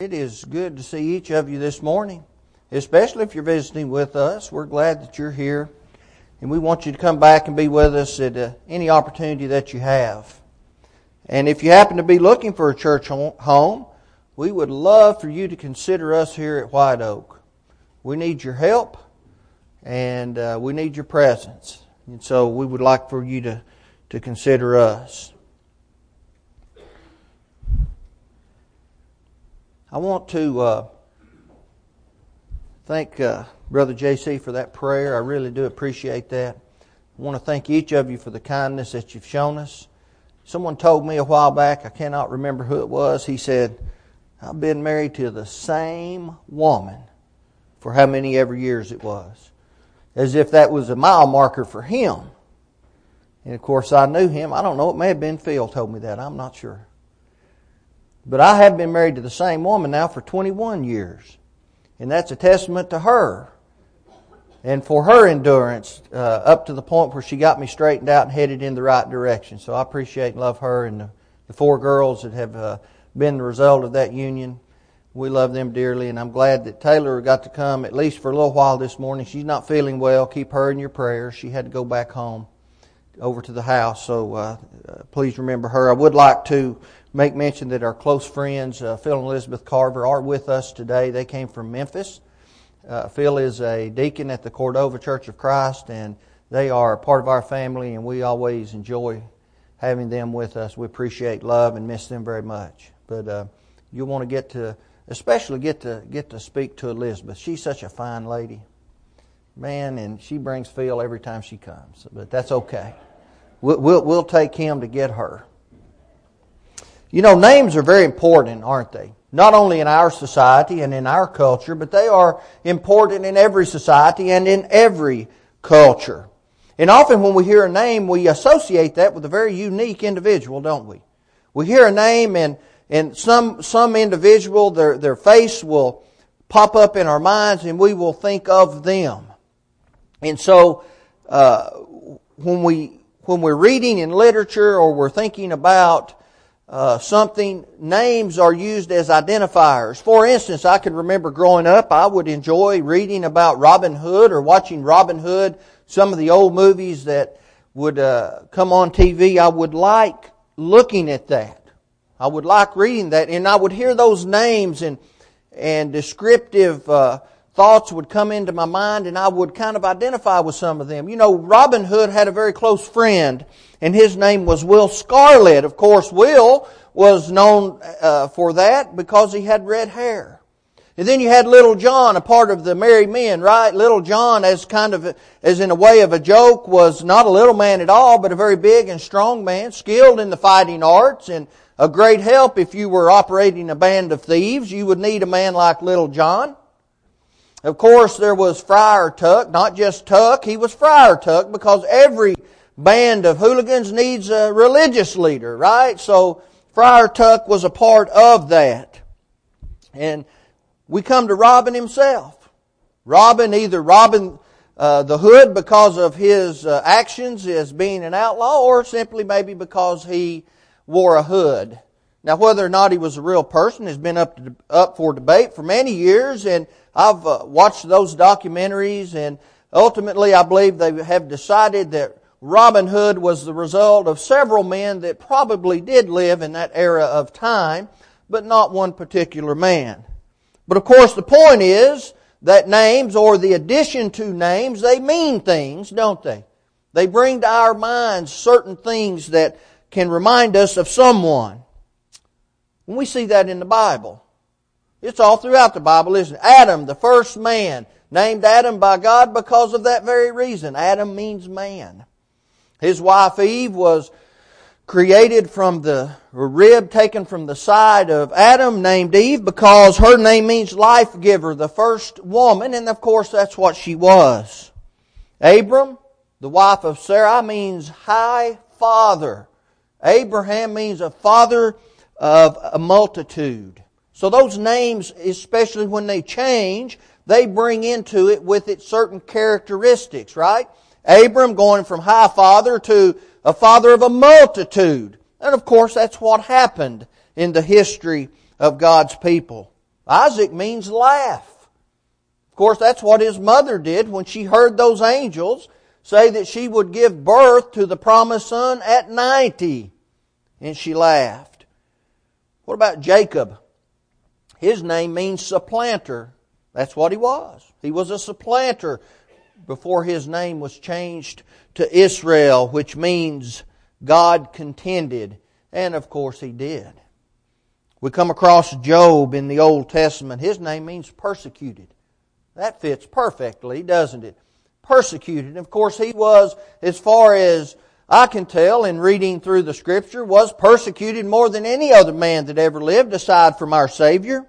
It is good to see each of you this morning, especially if you're visiting with us. We're glad that you're here, and we want you to come back and be with us at uh, any opportunity that you have. And if you happen to be looking for a church home, we would love for you to consider us here at White Oak. We need your help, and uh, we need your presence. And so we would like for you to, to consider us. I want to uh, thank uh, Brother JC for that prayer. I really do appreciate that. I want to thank each of you for the kindness that you've shown us. Someone told me a while back, I cannot remember who it was, he said, I've been married to the same woman for how many ever years it was. As if that was a mile marker for him. And of course, I knew him. I don't know, it may have been Phil told me that. I'm not sure. But I have been married to the same woman now for 21 years. And that's a testament to her. And for her endurance, uh, up to the point where she got me straightened out and headed in the right direction. So I appreciate and love her and the, the four girls that have uh, been the result of that union. We love them dearly, and I'm glad that Taylor got to come at least for a little while this morning. She's not feeling well. Keep her in your prayers. She had to go back home over to the house, so uh, uh, please remember her. I would like to make mention that our close friends, uh, Phil and Elizabeth Carver, are with us today. They came from Memphis. Uh, Phil is a deacon at the Cordova Church of Christ, and they are part of our family, and we always enjoy having them with us. We appreciate love and miss them very much. But uh, you'll want to get to, especially get to get to speak to Elizabeth. She's such a fine lady, man, and she brings Phil every time she comes. But that's okay. We'll, we'll, we'll take him to get her. You know, names are very important, aren't they? Not only in our society and in our culture, but they are important in every society and in every culture. And often when we hear a name, we associate that with a very unique individual, don't we? We hear a name and, and some, some individual, their, their face will pop up in our minds and we will think of them. And so, uh, when we, when we're reading in literature or we're thinking about uh, something, names are used as identifiers. For instance, I can remember growing up, I would enjoy reading about Robin Hood or watching Robin Hood, some of the old movies that would uh, come on TV. I would like looking at that. I would like reading that, and I would hear those names and and descriptive uh, thoughts would come into my mind, and I would kind of identify with some of them. You know, Robin Hood had a very close friend and his name was Will Scarlet. Of course, Will was known uh, for that because he had red hair. And then you had Little John, a part of the merry men, right? Little John, as kind of, as in a way of a joke, was not a little man at all, but a very big and strong man, skilled in the fighting arts, and a great help if you were operating a band of thieves. You would need a man like Little John. Of course, there was Friar Tuck, not just Tuck, he was Friar Tuck because every band of hooligans needs a religious leader, right? So Friar Tuck was a part of that. And we come to Robin himself. Robin, either Robin uh, the Hood because of his uh, actions as being an outlaw, or simply maybe because he wore a hood. Now, whether or not he was a real person has been up to, up for debate for many years, and I've uh, watched those documentaries, and ultimately, I believe they have decided that Robin Hood was the result of several men that probably did live in that era of time, but not one particular man. But of course the point is that names or the addition to names, they mean things, don't they? They bring to our minds certain things that can remind us of someone. When we see that in the Bible, it's all throughout the Bible, isn't it? Adam, the first man, named Adam by God because of that very reason. Adam means man. His wife Eve was created from the rib taken from the side of Adam named Eve because her name means life giver, the first woman, and of course that's what she was. Abram, the wife of Sarah, means high father. Abraham means a father of a multitude. So those names, especially when they change, they bring into it with it certain characteristics, right? Abram going from high father to a father of a multitude. And of course, that's what happened in the history of God's people. Isaac means laugh. Of course, that's what his mother did when she heard those angels say that she would give birth to the promised son at 90. And she laughed. What about Jacob? His name means supplanter. That's what he was. He was a supplanter before his name was changed to Israel, which means God contended. And of course he did. We come across Job in the Old Testament. His name means persecuted. That fits perfectly, doesn't it? Persecuted. Of course, he was, as far as I can tell in reading through the scripture, was persecuted more than any other man that ever lived aside from our Savior.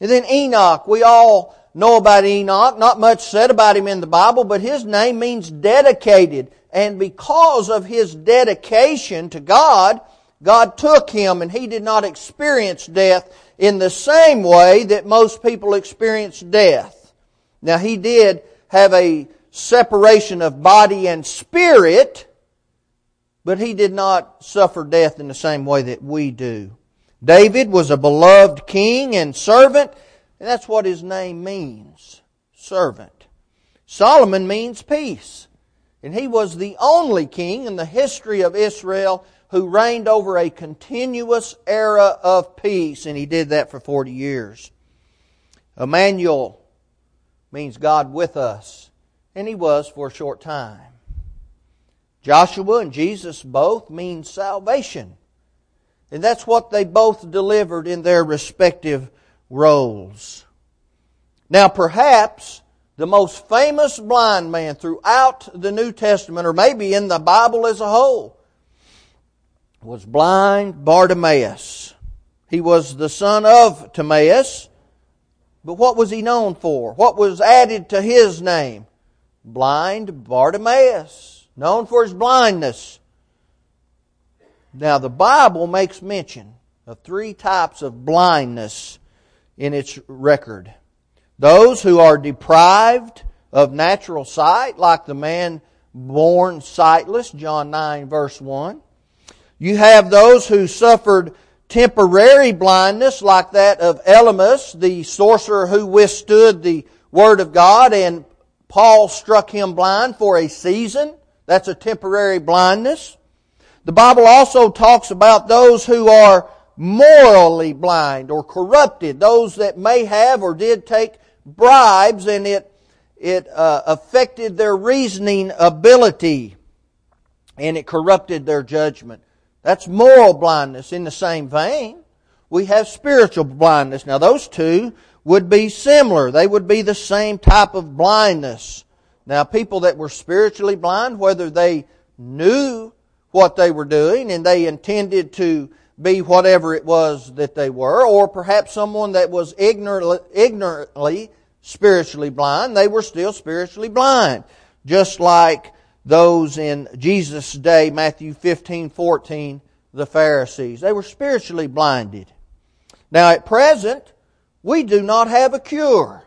And then Enoch, we all know about Enoch, not much said about him in the Bible, but his name means dedicated. And because of his dedication to God, God took him and he did not experience death in the same way that most people experience death. Now he did have a separation of body and spirit, but he did not suffer death in the same way that we do. David was a beloved king and servant, and that's what his name means. Servant. Solomon means peace. And he was the only king in the history of Israel who reigned over a continuous era of peace, and he did that for 40 years. Emmanuel means God with us. And he was for a short time. Joshua and Jesus both mean salvation. And that's what they both delivered in their respective roles. Now perhaps the most famous blind man throughout the New Testament, or maybe in the Bible as a whole, was blind Bartimaeus. He was the son of Timaeus, but what was he known for? What was added to his name? Blind Bartimaeus, known for his blindness. Now, the Bible makes mention of three types of blindness in its record. Those who are deprived of natural sight, like the man born sightless, John 9, verse 1. You have those who suffered temporary blindness like that of Elymas, the sorcerer who withstood the Word of God and Paul struck him blind for a season. That's a temporary blindness. The Bible also talks about those who are morally blind or corrupted, those that may have or did take bribes and it, it uh, affected their reasoning ability and it corrupted their judgment. That's moral blindness. In the same vein, we have spiritual blindness. Now those two would be similar. They would be the same type of blindness. Now people that were spiritually blind, whether they knew what they were doing and they intended to be whatever it was that they were, or perhaps someone that was ignorantly, ignorantly spiritually blind, they were still spiritually blind. Just like those in Jesus' day, Matthew 15, 14, the Pharisees. They were spiritually blinded. Now at present, we do not have a cure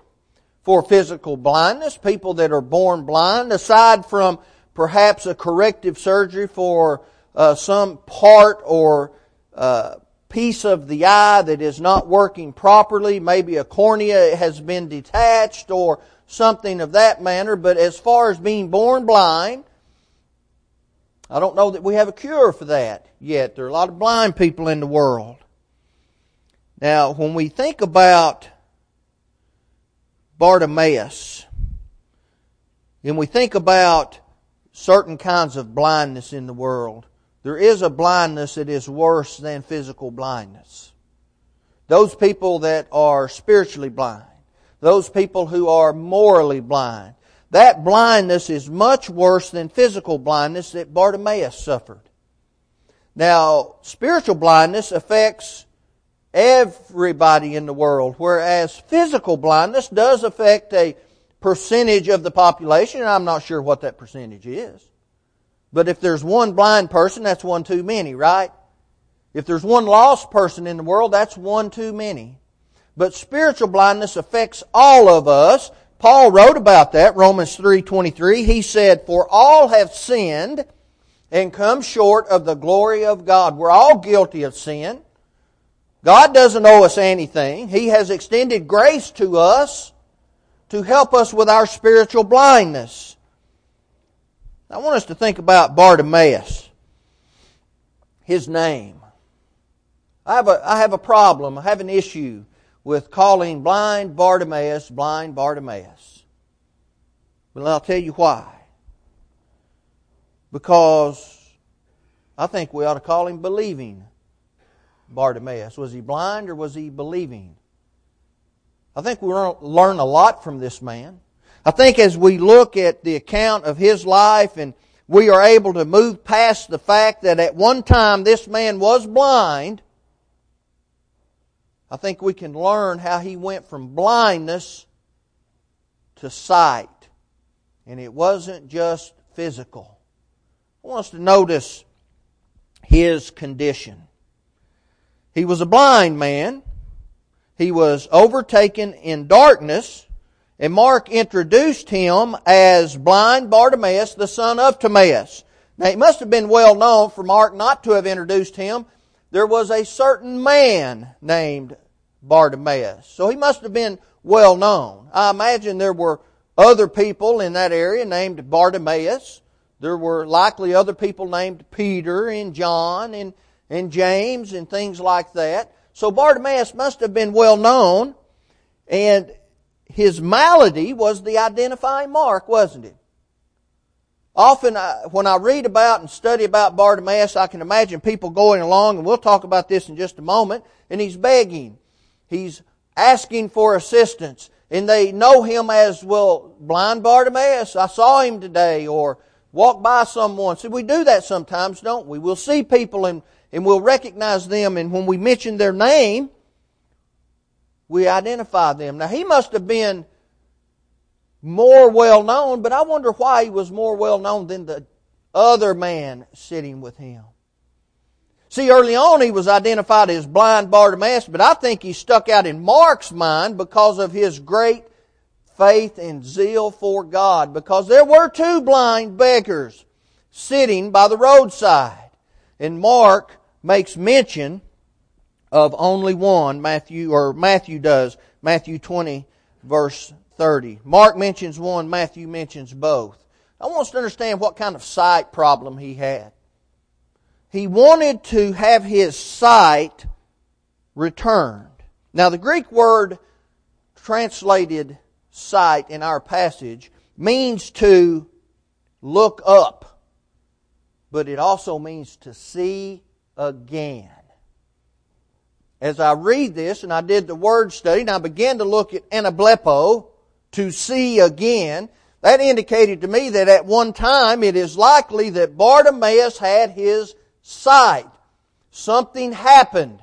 for physical blindness, people that are born blind, aside from perhaps a corrective surgery for uh, some part or uh, piece of the eye that is not working properly. Maybe a cornea has been detached or something of that manner. But as far as being born blind, I don't know that we have a cure for that yet. There are a lot of blind people in the world. Now, when we think about Bartimaeus, and we think about certain kinds of blindness in the world, there is a blindness that is worse than physical blindness. Those people that are spiritually blind, those people who are morally blind, that blindness is much worse than physical blindness that Bartimaeus suffered. Now, spiritual blindness affects everybody in the world, whereas physical blindness does affect a percentage of the population, and I'm not sure what that percentage is. But if there's one blind person, that's one too many, right? If there's one lost person in the world, that's one too many. But spiritual blindness affects all of us, Paul wrote about that, Romans 3.23. He said, For all have sinned and come short of the glory of God. We're all guilty of sin. God doesn't owe us anything. He has extended grace to us to help us with our spiritual blindness. I want us to think about Bartimaeus, his name. I have a, I have a problem, I have an issue with calling blind Bartimaeus blind Bartimaeus. But I'll tell you why. Because I think we ought to call him believing Bartimaeus. Was he blind or was he believing? I think we learn a lot from this man. I think as we look at the account of his life and we are able to move past the fact that at one time this man was blind, I think we can learn how he went from blindness to sight. And it wasn't just physical. I want us to notice his condition. He was a blind man. He was overtaken in darkness. And Mark introduced him as blind Bartimaeus, the son of Timaeus. Now, it must have been well known for Mark not to have introduced him. There was a certain man named Bartimaeus. So he must have been well known. I imagine there were other people in that area named Bartimaeus. There were likely other people named Peter and John and and James and things like that. So Bartimaeus must have been well known, and his malady was the identifying mark, wasn't it? Often, I, when I read about and study about Bartimaeus, I can imagine people going along, and we'll talk about this in just a moment, and he's begging. He's asking for assistance. And they know him as, well, blind Bartimaeus, I saw him today, or walk by someone. See, we do that sometimes, don't we? We'll see people and and we'll recognize them. And when we mention their name, we identify them. Now, he must have been more well known, but I wonder why he was more well known than the other man sitting with him. See, early on he was identified as blind Bartimaeus, but I think he stuck out in Mark's mind because of his great faith and zeal for God. Because there were two blind beggars sitting by the roadside. And Mark makes mention of only one, Matthew, or Matthew does, Matthew 20, verse 30. Mark mentions one, Matthew mentions both. I want us to understand what kind of sight problem he had. He wanted to have his sight returned. Now, the Greek word translated sight in our passage means to look up, but it also means to see again. As I read this, and I did the word study, and I began to look at anablepo, to see again, that indicated to me that at one time it is likely that Bartimaeus had his sight. Something happened,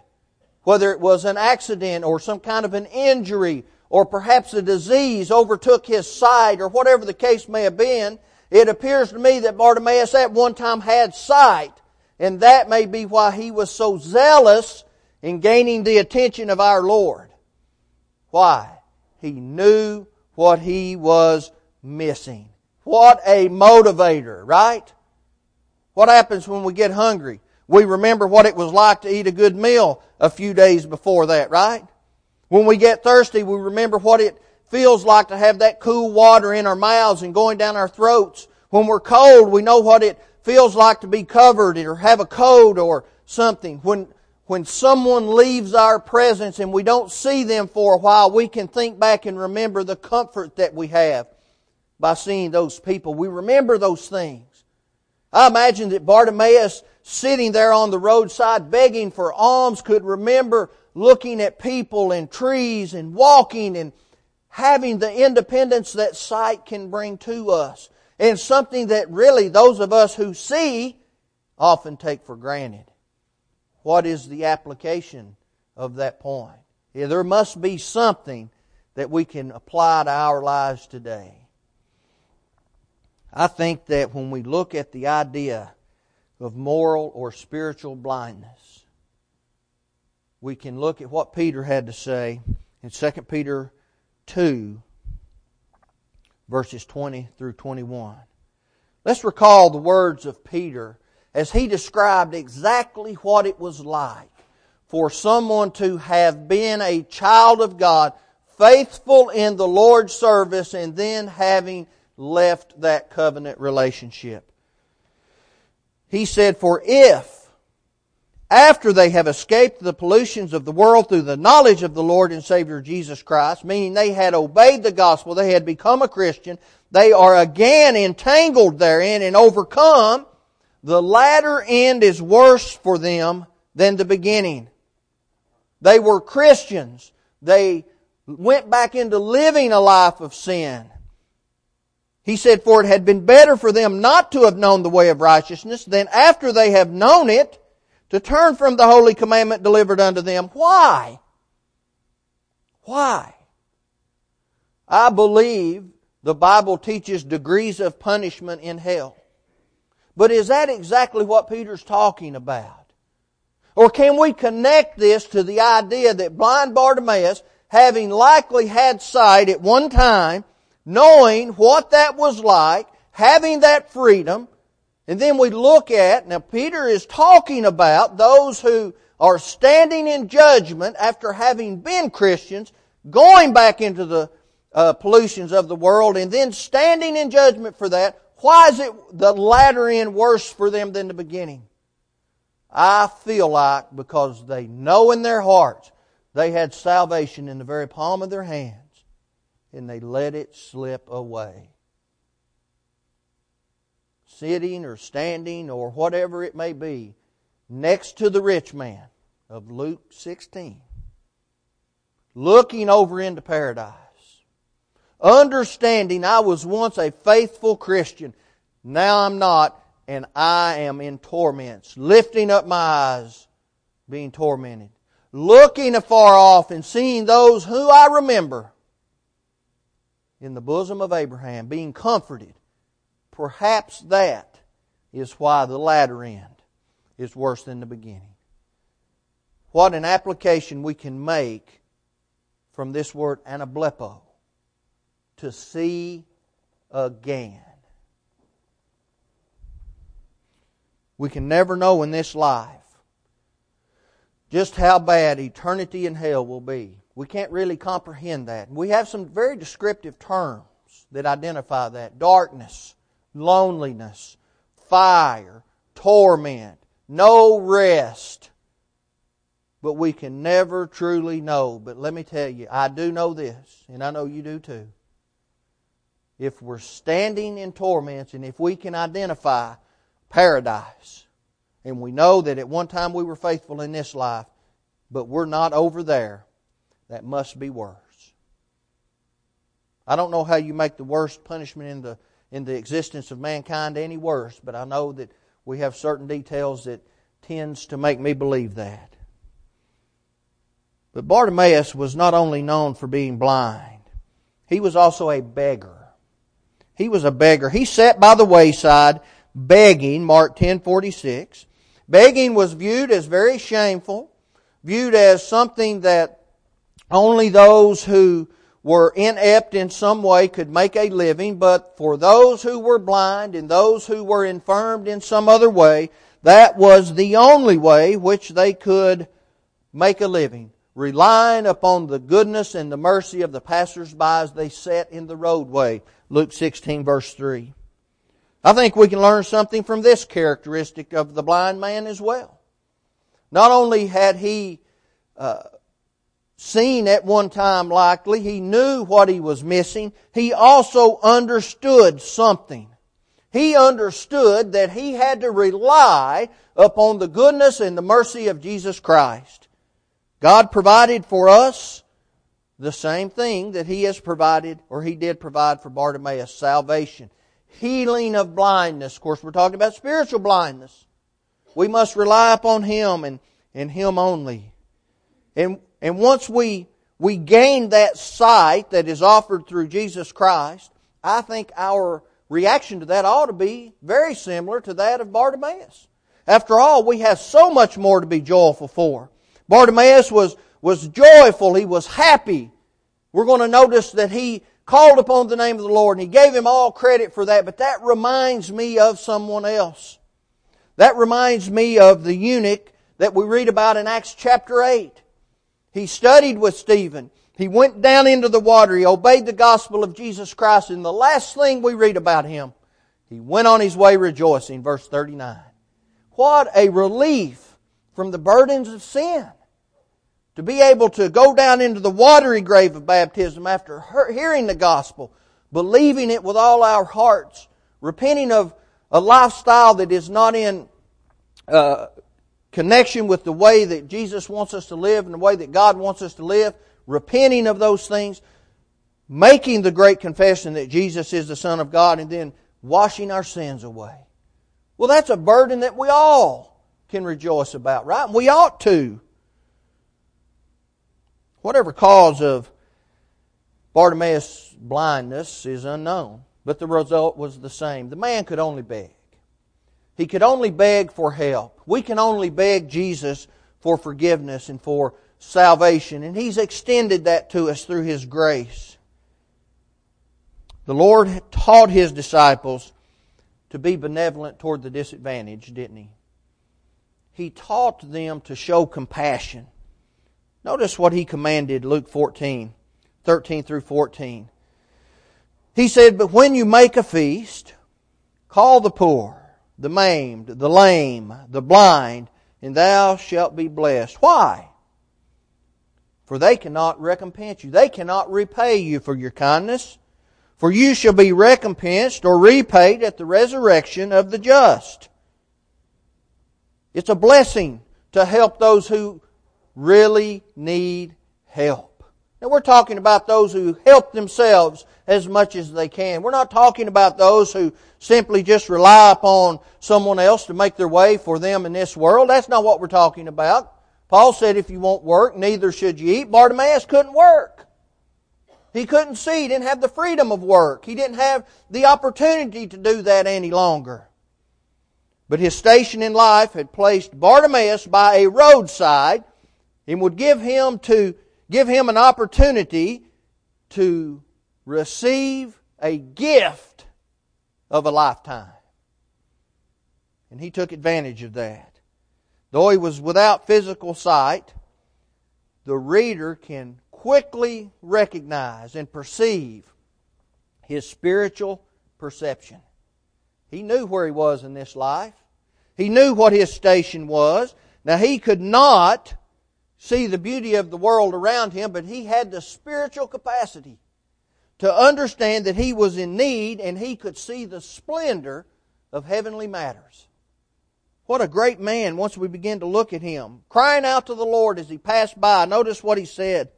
whether it was an accident or some kind of an injury or perhaps a disease overtook his sight or whatever the case may have been. It appears to me that Bartimaeus at one time had sight. And that may be why he was so zealous in gaining the attention of our Lord. Why? He knew what he was missing. What a motivator, right? What happens when we get hungry? We remember what it was like to eat a good meal a few days before that, right? When we get thirsty, we remember what it feels like to have that cool water in our mouths and going down our throats. When we're cold, we know what it feels like to be covered or have a coat or something. When, when someone leaves our presence and we don't see them for a while, we can think back and remember the comfort that we have by seeing those people. We remember those things. I imagine that Bartimaeus sitting there on the roadside begging for alms could remember looking at people and trees and walking and having the independence that sight can bring to us and something that really those of us who see often take for granted. What is the application of that point? Yeah, there must be something that we can apply to our lives today. I think that when we look at the idea of moral or spiritual blindness, we can look at what Peter had to say in 2 Peter 2, verses 20 through 21. Let's recall the words of Peter as he described exactly what it was like for someone to have been a child of God, faithful in the Lord's service, and then having left that covenant relationship. He said, For if after they have escaped the pollutions of the world through the knowledge of the Lord and Savior Jesus Christ, meaning they had obeyed the gospel, they had become a Christian, they are again entangled therein and overcome, the latter end is worse for them than the beginning. They were Christians. They went back into living a life of sin. He said, For it had been better for them not to have known the way of righteousness than after they have known it to turn from the holy commandment delivered unto them. Why? Why? I believe the Bible teaches degrees of punishment in hell. But is that exactly what Peter's talking about? Or can we connect this to the idea that blind Bartimaeus, having likely had sight at one time, knowing what that was like, having that freedom, and then we look at, now Peter is talking about those who are standing in judgment after having been Christians, going back into the uh, pollutions of the world, and then standing in judgment for that. Why is it the latter end worse for them than the beginning? I feel like because they know in their hearts they had salvation in the very palm of their hands, and they let it slip away sitting or standing or whatever it may be next to the rich man of Luke 16, looking over into paradise, understanding I was once a faithful Christian, now I'm not, and I am in torments, lifting up my eyes, being tormented, looking afar off and seeing those who I remember in the bosom of Abraham, being comforted. Perhaps that is why the latter end is worse than the beginning. What an application we can make from this word anablepo to see again. We can never know in this life just how bad eternity in hell will be. We can't really comprehend that. We have some very descriptive terms that identify that darkness, loneliness, fire, torment, no rest. But we can never truly know. But let me tell you, I do know this, and I know you do too. If we're standing in torments and if we can identify paradise, and we know that at one time we were faithful in this life, but we're not over there, that must be worse. I don't know how you make the worst punishment in the in the existence of mankind any worse, but I know that we have certain details that tends to make me believe that. But Bartimaeus was not only known for being blind, he was also a beggar. He was a beggar. He sat by the wayside begging, Mark 10:46. Begging was viewed as very shameful, viewed as something that only those who were inept in some way could make a living, but for those who were blind and those who were infirmed in some other way, that was the only way which they could make a living, relying upon the goodness and the mercy of the passers-by as they sat in the roadway. Luke 16 verse 3. I think we can learn something from this characteristic of the blind man as well. Not only had he uh, seen at one time likely. He knew what he was missing. He also understood something. He understood that he had to rely upon the goodness and the mercy of Jesus Christ. God provided for us the same thing that he has provided, or he did provide for Bartimaeus, salvation. Healing of blindness. Of course, we're talking about spiritual blindness. We must rely upon him and, and him only. And and once we, we gain that sight that is offered through Jesus Christ, I think our reaction to that ought to be very similar to that of Bartimaeus. After all, we have so much more to be joyful for. Bartimaeus was, was joyful. He was happy. We're going to notice that he called upon the name of the Lord and he gave him all credit for that. But that reminds me of someone else. That reminds me of the eunuch that we read about in Acts chapter 8. He studied with Stephen. He went down into the water. He obeyed the gospel of Jesus Christ. And the last thing we read about him, he went on his way rejoicing. Verse 39. What a relief from the burdens of sin. To be able to go down into the watery grave of baptism after hearing the gospel, believing it with all our hearts, repenting of a lifestyle that is not in uh, connection with the way that Jesus wants us to live and the way that God wants us to live, repenting of those things, making the great confession that Jesus is the Son of God, and then washing our sins away. Well, that's a burden that we all can rejoice about, right? We ought to. Whatever cause of Bartimaeus' blindness is unknown, but the result was the same. The man could only beg. He could only beg for help. We can only beg Jesus for forgiveness and for salvation, and He's extended that to us through His grace. The Lord taught His disciples to be benevolent toward the disadvantaged, didn't He? He taught them to show compassion. Notice what He commanded, Luke 14, 13 through 14. He said, But when you make a feast, call the poor, the maimed, the lame, the blind, and thou shalt be blessed. Why? for they cannot recompense you. They cannot repay you for your kindness, for you shall be recompensed or repaid at the resurrection of the just. It's a blessing to help those who really need help. Now we're talking about those who help themselves as much as they can. We're not talking about those who simply just rely upon someone else to make their way for them in this world. That's not what we're talking about. Paul said, if you won't work, neither should you eat. Bartimaeus couldn't work. He couldn't see. He didn't have the freedom of work. He didn't have the opportunity to do that any longer. But his station in life had placed Bartimaeus by a roadside and would give him to give him an opportunity to receive a gift of a lifetime. And he took advantage of that. Though he was without physical sight, the reader can quickly recognize and perceive his spiritual perception. He knew where he was in this life. He knew what his station was. Now he could not see the beauty of the world around him, but he had the spiritual capacity to understand that he was in need and he could see the splendor of heavenly matters. What a great man once we begin to look at him. Crying out to the Lord as he passed by. Notice what he said.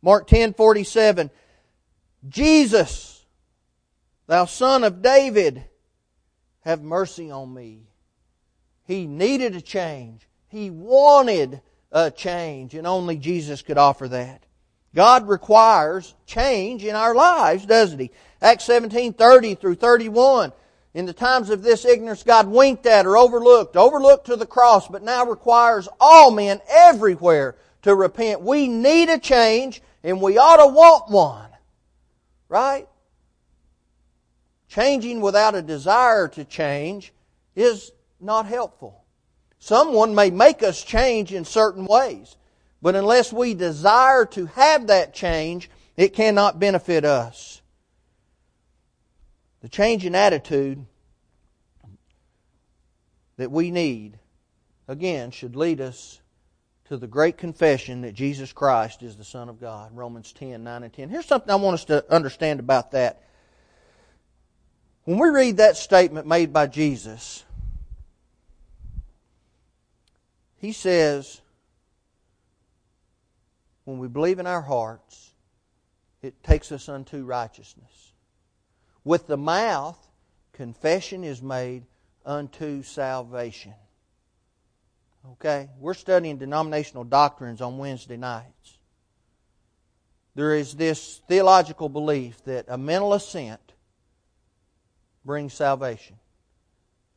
Mark 10 47. Jesus, thou son of David, have mercy on me. He needed a change. He wanted a change, and only Jesus could offer that. God requires change in our lives, doesn't He? Acts 17 30 through 31 in the times of this ignorance, God winked at or overlooked, overlooked to the cross, but now requires all men everywhere to repent. We need a change, and we ought to want one. Right? Changing without a desire to change is not helpful. Someone may make us change in certain ways, but unless we desire to have that change, it cannot benefit us. The change in attitude that we need, again, should lead us to the great confession that Jesus Christ is the Son of God. Romans 10, 9 and 10. Here's something I want us to understand about that. When we read that statement made by Jesus, he says, when we believe in our hearts, it takes us unto righteousness. With the mouth, confession is made unto salvation. Okay? We're studying denominational doctrines on Wednesday nights. There is this theological belief that a mental assent brings salvation.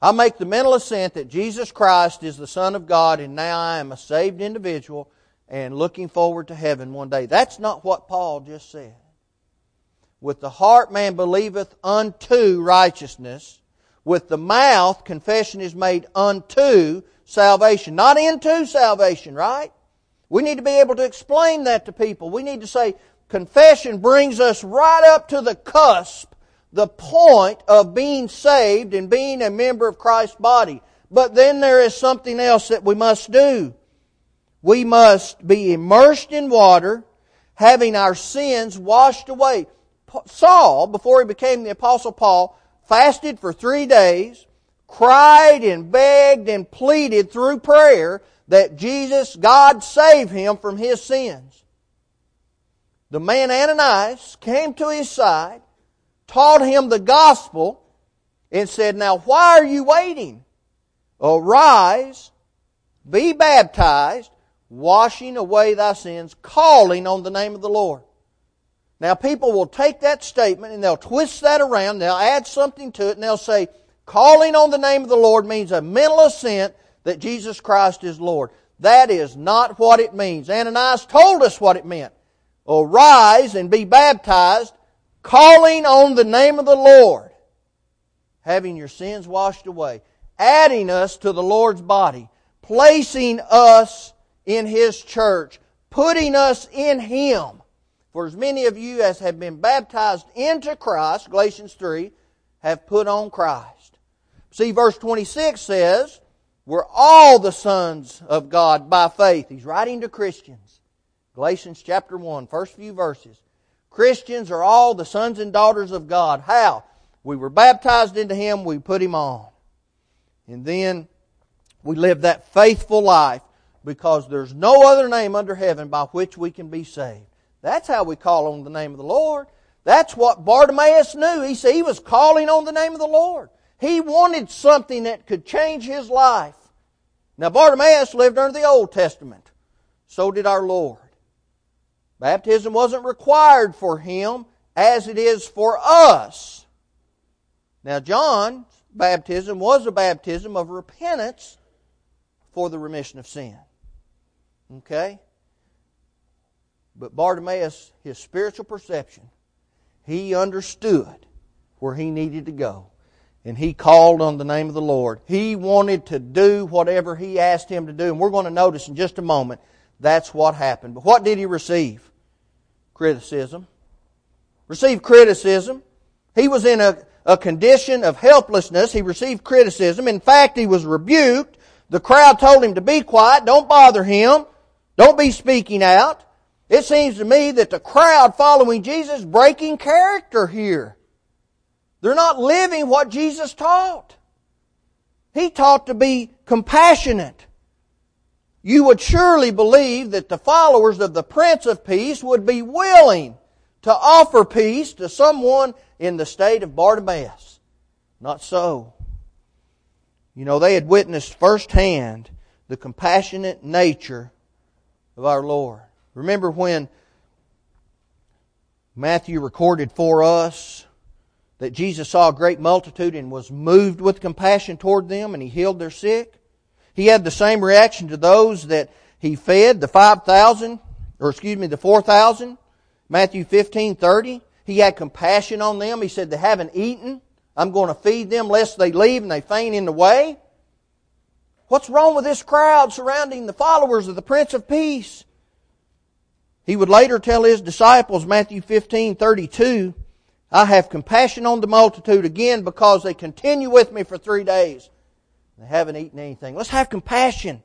I make the mental assent that Jesus Christ is the Son of God and now I am a saved individual and looking forward to heaven one day. That's not what Paul just said. With the heart man believeth unto righteousness. With the mouth confession is made unto salvation, not into salvation, right? We need to be able to explain that to people. We need to say, confession brings us right up to the cusp, the point of being saved and being a member of Christ's body. But then there is something else that we must do. We must be immersed in water, having our sins washed away. Saul, before he became the apostle Paul, fasted for three days, cried and begged and pleaded through prayer that Jesus, God save him from his sins. The man Ananias came to his side, taught him the gospel, and said, Now why are you waiting? Arise, be baptized, washing away thy sins, calling on the name of the Lord. Now people will take that statement and they'll twist that around, they'll add something to it, and they'll say, calling on the name of the Lord means a mental assent that Jesus Christ is Lord. That is not what it means. Ananias told us what it meant. Arise and be baptized, calling on the name of the Lord, having your sins washed away, adding us to the Lord's body, placing us in His church, putting us in Him. For as many of you as have been baptized into Christ, Galatians 3, have put on Christ. See, verse 26 says, we're all the sons of God by faith. He's writing to Christians. Galatians chapter 1, first few verses. Christians are all the sons and daughters of God. How? We were baptized into Him, we put Him on. And then we live that faithful life because there's no other name under heaven by which we can be saved. That's how we call on the name of the Lord. That's what Bartimaeus knew. He said he was calling on the name of the Lord. He wanted something that could change his life. Now, Bartimaeus lived under the Old Testament. So did our Lord. Baptism wasn't required for him as it is for us. Now, John's baptism was a baptism of repentance for the remission of sin. Okay? But Bartimaeus, his spiritual perception, he understood where he needed to go and he called on the name of the Lord. He wanted to do whatever he asked him to do. And we're going to notice in just a moment that's what happened. But what did he receive? Criticism. Received criticism. He was in a, a condition of helplessness. He received criticism. In fact, he was rebuked. The crowd told him to be quiet. Don't bother him. Don't be speaking out. It seems to me that the crowd following Jesus breaking character here. They're not living what Jesus taught. He taught to be compassionate. You would surely believe that the followers of the Prince of Peace would be willing to offer peace to someone in the state of Bartimaeus. Not so. You know, they had witnessed firsthand the compassionate nature of our Lord. Remember when Matthew recorded for us that Jesus saw a great multitude and was moved with compassion toward them and he healed their sick. He had the same reaction to those that he fed, the 5,000, or excuse me, the 4,000. Matthew 15, 30. He had compassion on them. He said, they haven't eaten. I'm going to feed them lest they leave and they faint in the way. What's wrong with this crowd surrounding the followers of the Prince of Peace? He would later tell his disciples, Matthew 15, 32, I have compassion on the multitude again because they continue with me for three days. They haven't eaten anything. Let's have compassion.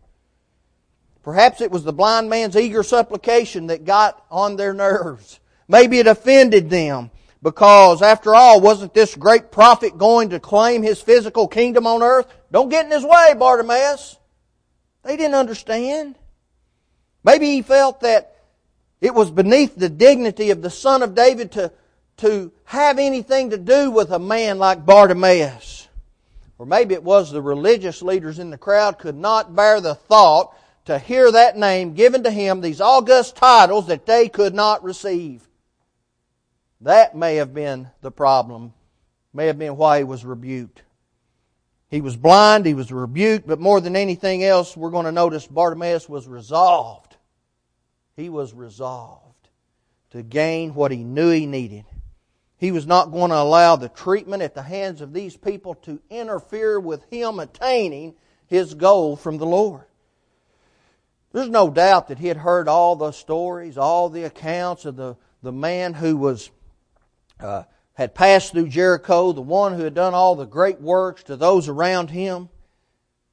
Perhaps it was the blind man's eager supplication that got on their nerves. Maybe it offended them because after all, wasn't this great prophet going to claim his physical kingdom on earth? Don't get in his way, Bartimaeus. They didn't understand. Maybe he felt that it was beneath the dignity of the son of David to to have anything to do with a man like Bartimaeus. Or maybe it was the religious leaders in the crowd could not bear the thought to hear that name given to him, these august titles that they could not receive. That may have been the problem, may have been why he was rebuked. He was blind, he was rebuked, but more than anything else, we're going to notice Bartimaeus was resolved. He was resolved to gain what he knew he needed. He was not going to allow the treatment at the hands of these people to interfere with him attaining his goal from the Lord. There's no doubt that he had heard all the stories, all the accounts of the, the man who was uh, had passed through Jericho, the one who had done all the great works to those around him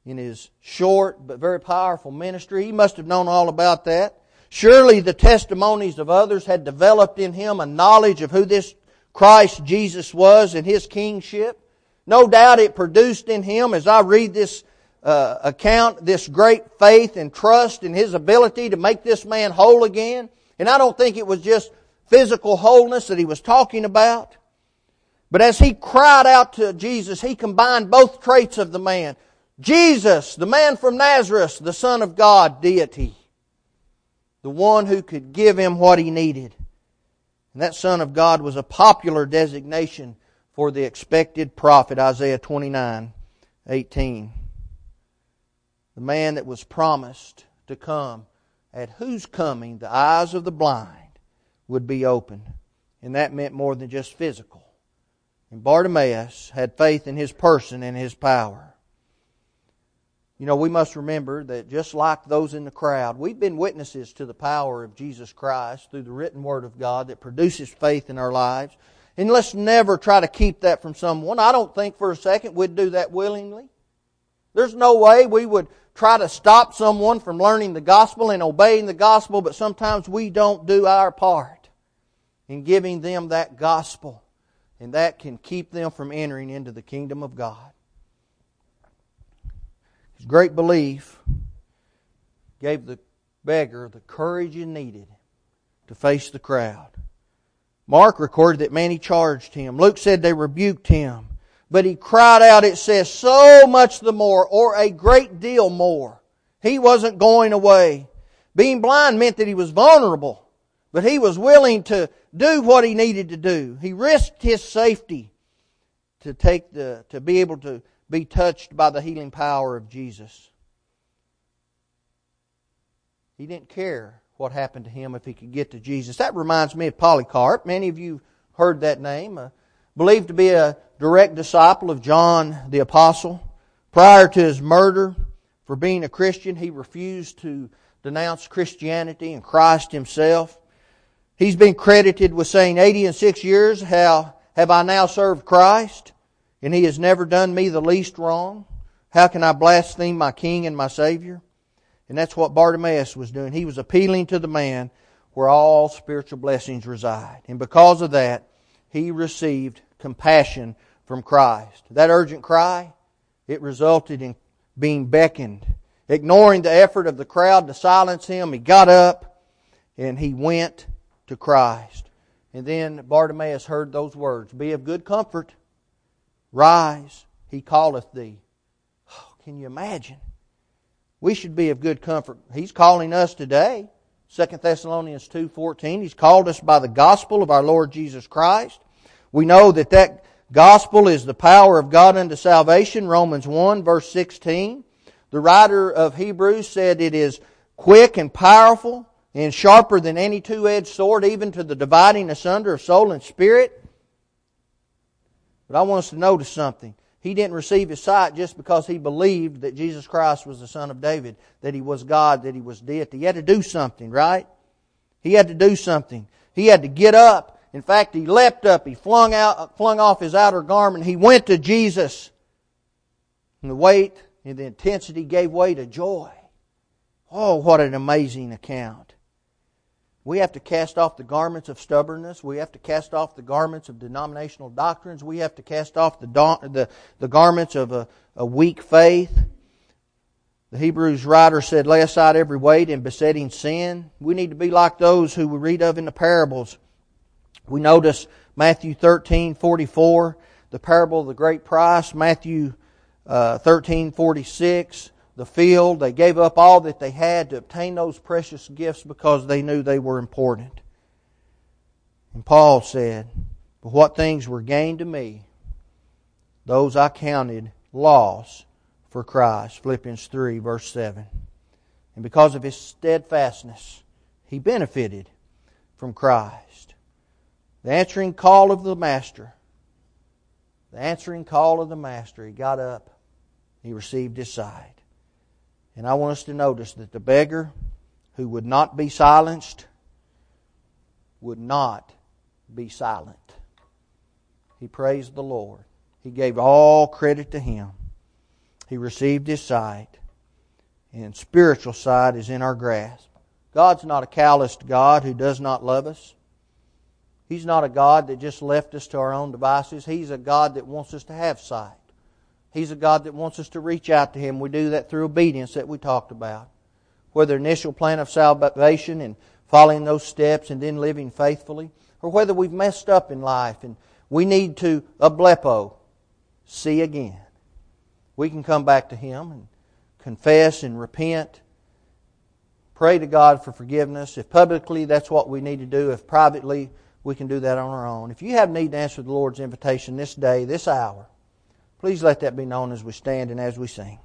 in his short but very powerful ministry. He must have known all about that. Surely the testimonies of others had developed in him a knowledge of who this Christ Jesus was and his kingship. No doubt it produced in him, as I read this uh, account, this great faith and trust in his ability to make this man whole again. And I don't think it was just physical wholeness that he was talking about. But as he cried out to Jesus, he combined both traits of the man. Jesus, the man from Nazareth, the Son of God, deity. The one who could give him what he needed. And that Son of God was a popular designation for the expected prophet, Isaiah 29, 18. The man that was promised to come, at whose coming the eyes of the blind would be opened. And that meant more than just physical. And Bartimaeus had faith in his person and his power. You know, we must remember that just like those in the crowd, we've been witnesses to the power of Jesus Christ through the written Word of God that produces faith in our lives. And let's never try to keep that from someone. I don't think for a second we'd do that willingly. There's no way we would try to stop someone from learning the gospel and obeying the gospel, but sometimes we don't do our part in giving them that gospel. And that can keep them from entering into the kingdom of God. His great belief gave the beggar the courage he needed to face the crowd. Mark recorded that many charged him. Luke said they rebuked him. But he cried out, it says, so much the more, or a great deal more. He wasn't going away. Being blind meant that he was vulnerable, but he was willing to do what he needed to do. He risked his safety to take the, to be able to be touched by the healing power of Jesus. He didn't care what happened to him if he could get to Jesus. That reminds me of Polycarp. Many of you heard that name. Uh, believed to be a direct disciple of John the Apostle. Prior to his murder for being a Christian, he refused to denounce Christianity and Christ himself. He's been credited with saying, 80 and 6 years how have I now served Christ? And he has never done me the least wrong. How can I blaspheme my King and my Savior? And that's what Bartimaeus was doing. He was appealing to the man where all spiritual blessings reside. And because of that, he received compassion from Christ. That urgent cry, it resulted in being beckoned. Ignoring the effort of the crowd to silence him, he got up and he went to Christ. And then Bartimaeus heard those words Be of good comfort. Rise, he calleth thee. Oh, can you imagine? We should be of good comfort. He's calling us today. 2 Thessalonians 2.14. He's called us by the gospel of our Lord Jesus Christ. We know that that gospel is the power of God unto salvation. Romans 1 verse 16. The writer of Hebrews said it is quick and powerful and sharper than any two-edged sword, even to the dividing asunder of soul and spirit but I want us to notice something. He didn't receive his sight just because he believed that Jesus Christ was the Son of David, that he was God, that he was deity. He had to do something, right? He had to do something. He had to get up. In fact, he leapt up. He flung out, flung off his outer garment. He went to Jesus. And the weight and the intensity gave way to joy. Oh, what an amazing account. We have to cast off the garments of stubbornness. We have to cast off the garments of denominational doctrines. We have to cast off the, the, the garments of a, a weak faith. The Hebrews writer said, lay aside every weight and besetting sin. We need to be like those who we read of in the parables. We notice Matthew 13, 44, the parable of the great price, Matthew uh, 13, 46, the field. They gave up all that they had to obtain those precious gifts because they knew they were important. And Paul said, But what things were gained to me, those I counted loss for Christ. Philippians 3, verse 7. And because of his steadfastness, he benefited from Christ. The answering call of the Master. The answering call of the Master. He got up. He received his sight. And I want us to notice that the beggar who would not be silenced would not be silent. He praised the Lord. He gave all credit to Him. He received His sight. And spiritual sight is in our grasp. God's not a calloused God who does not love us. He's not a God that just left us to our own devices. He's a God that wants us to have sight. He's a God that wants us to reach out to Him. We do that through obedience that we talked about. Whether initial plan of salvation and following those steps and then living faithfully, or whether we've messed up in life and we need to, ablepo, see again. We can come back to Him and confess and repent. Pray to God for forgiveness. If publicly, that's what we need to do. If privately, we can do that on our own. If you have need to answer the Lord's invitation this day, this hour, please let that be known as we stand and as we sing.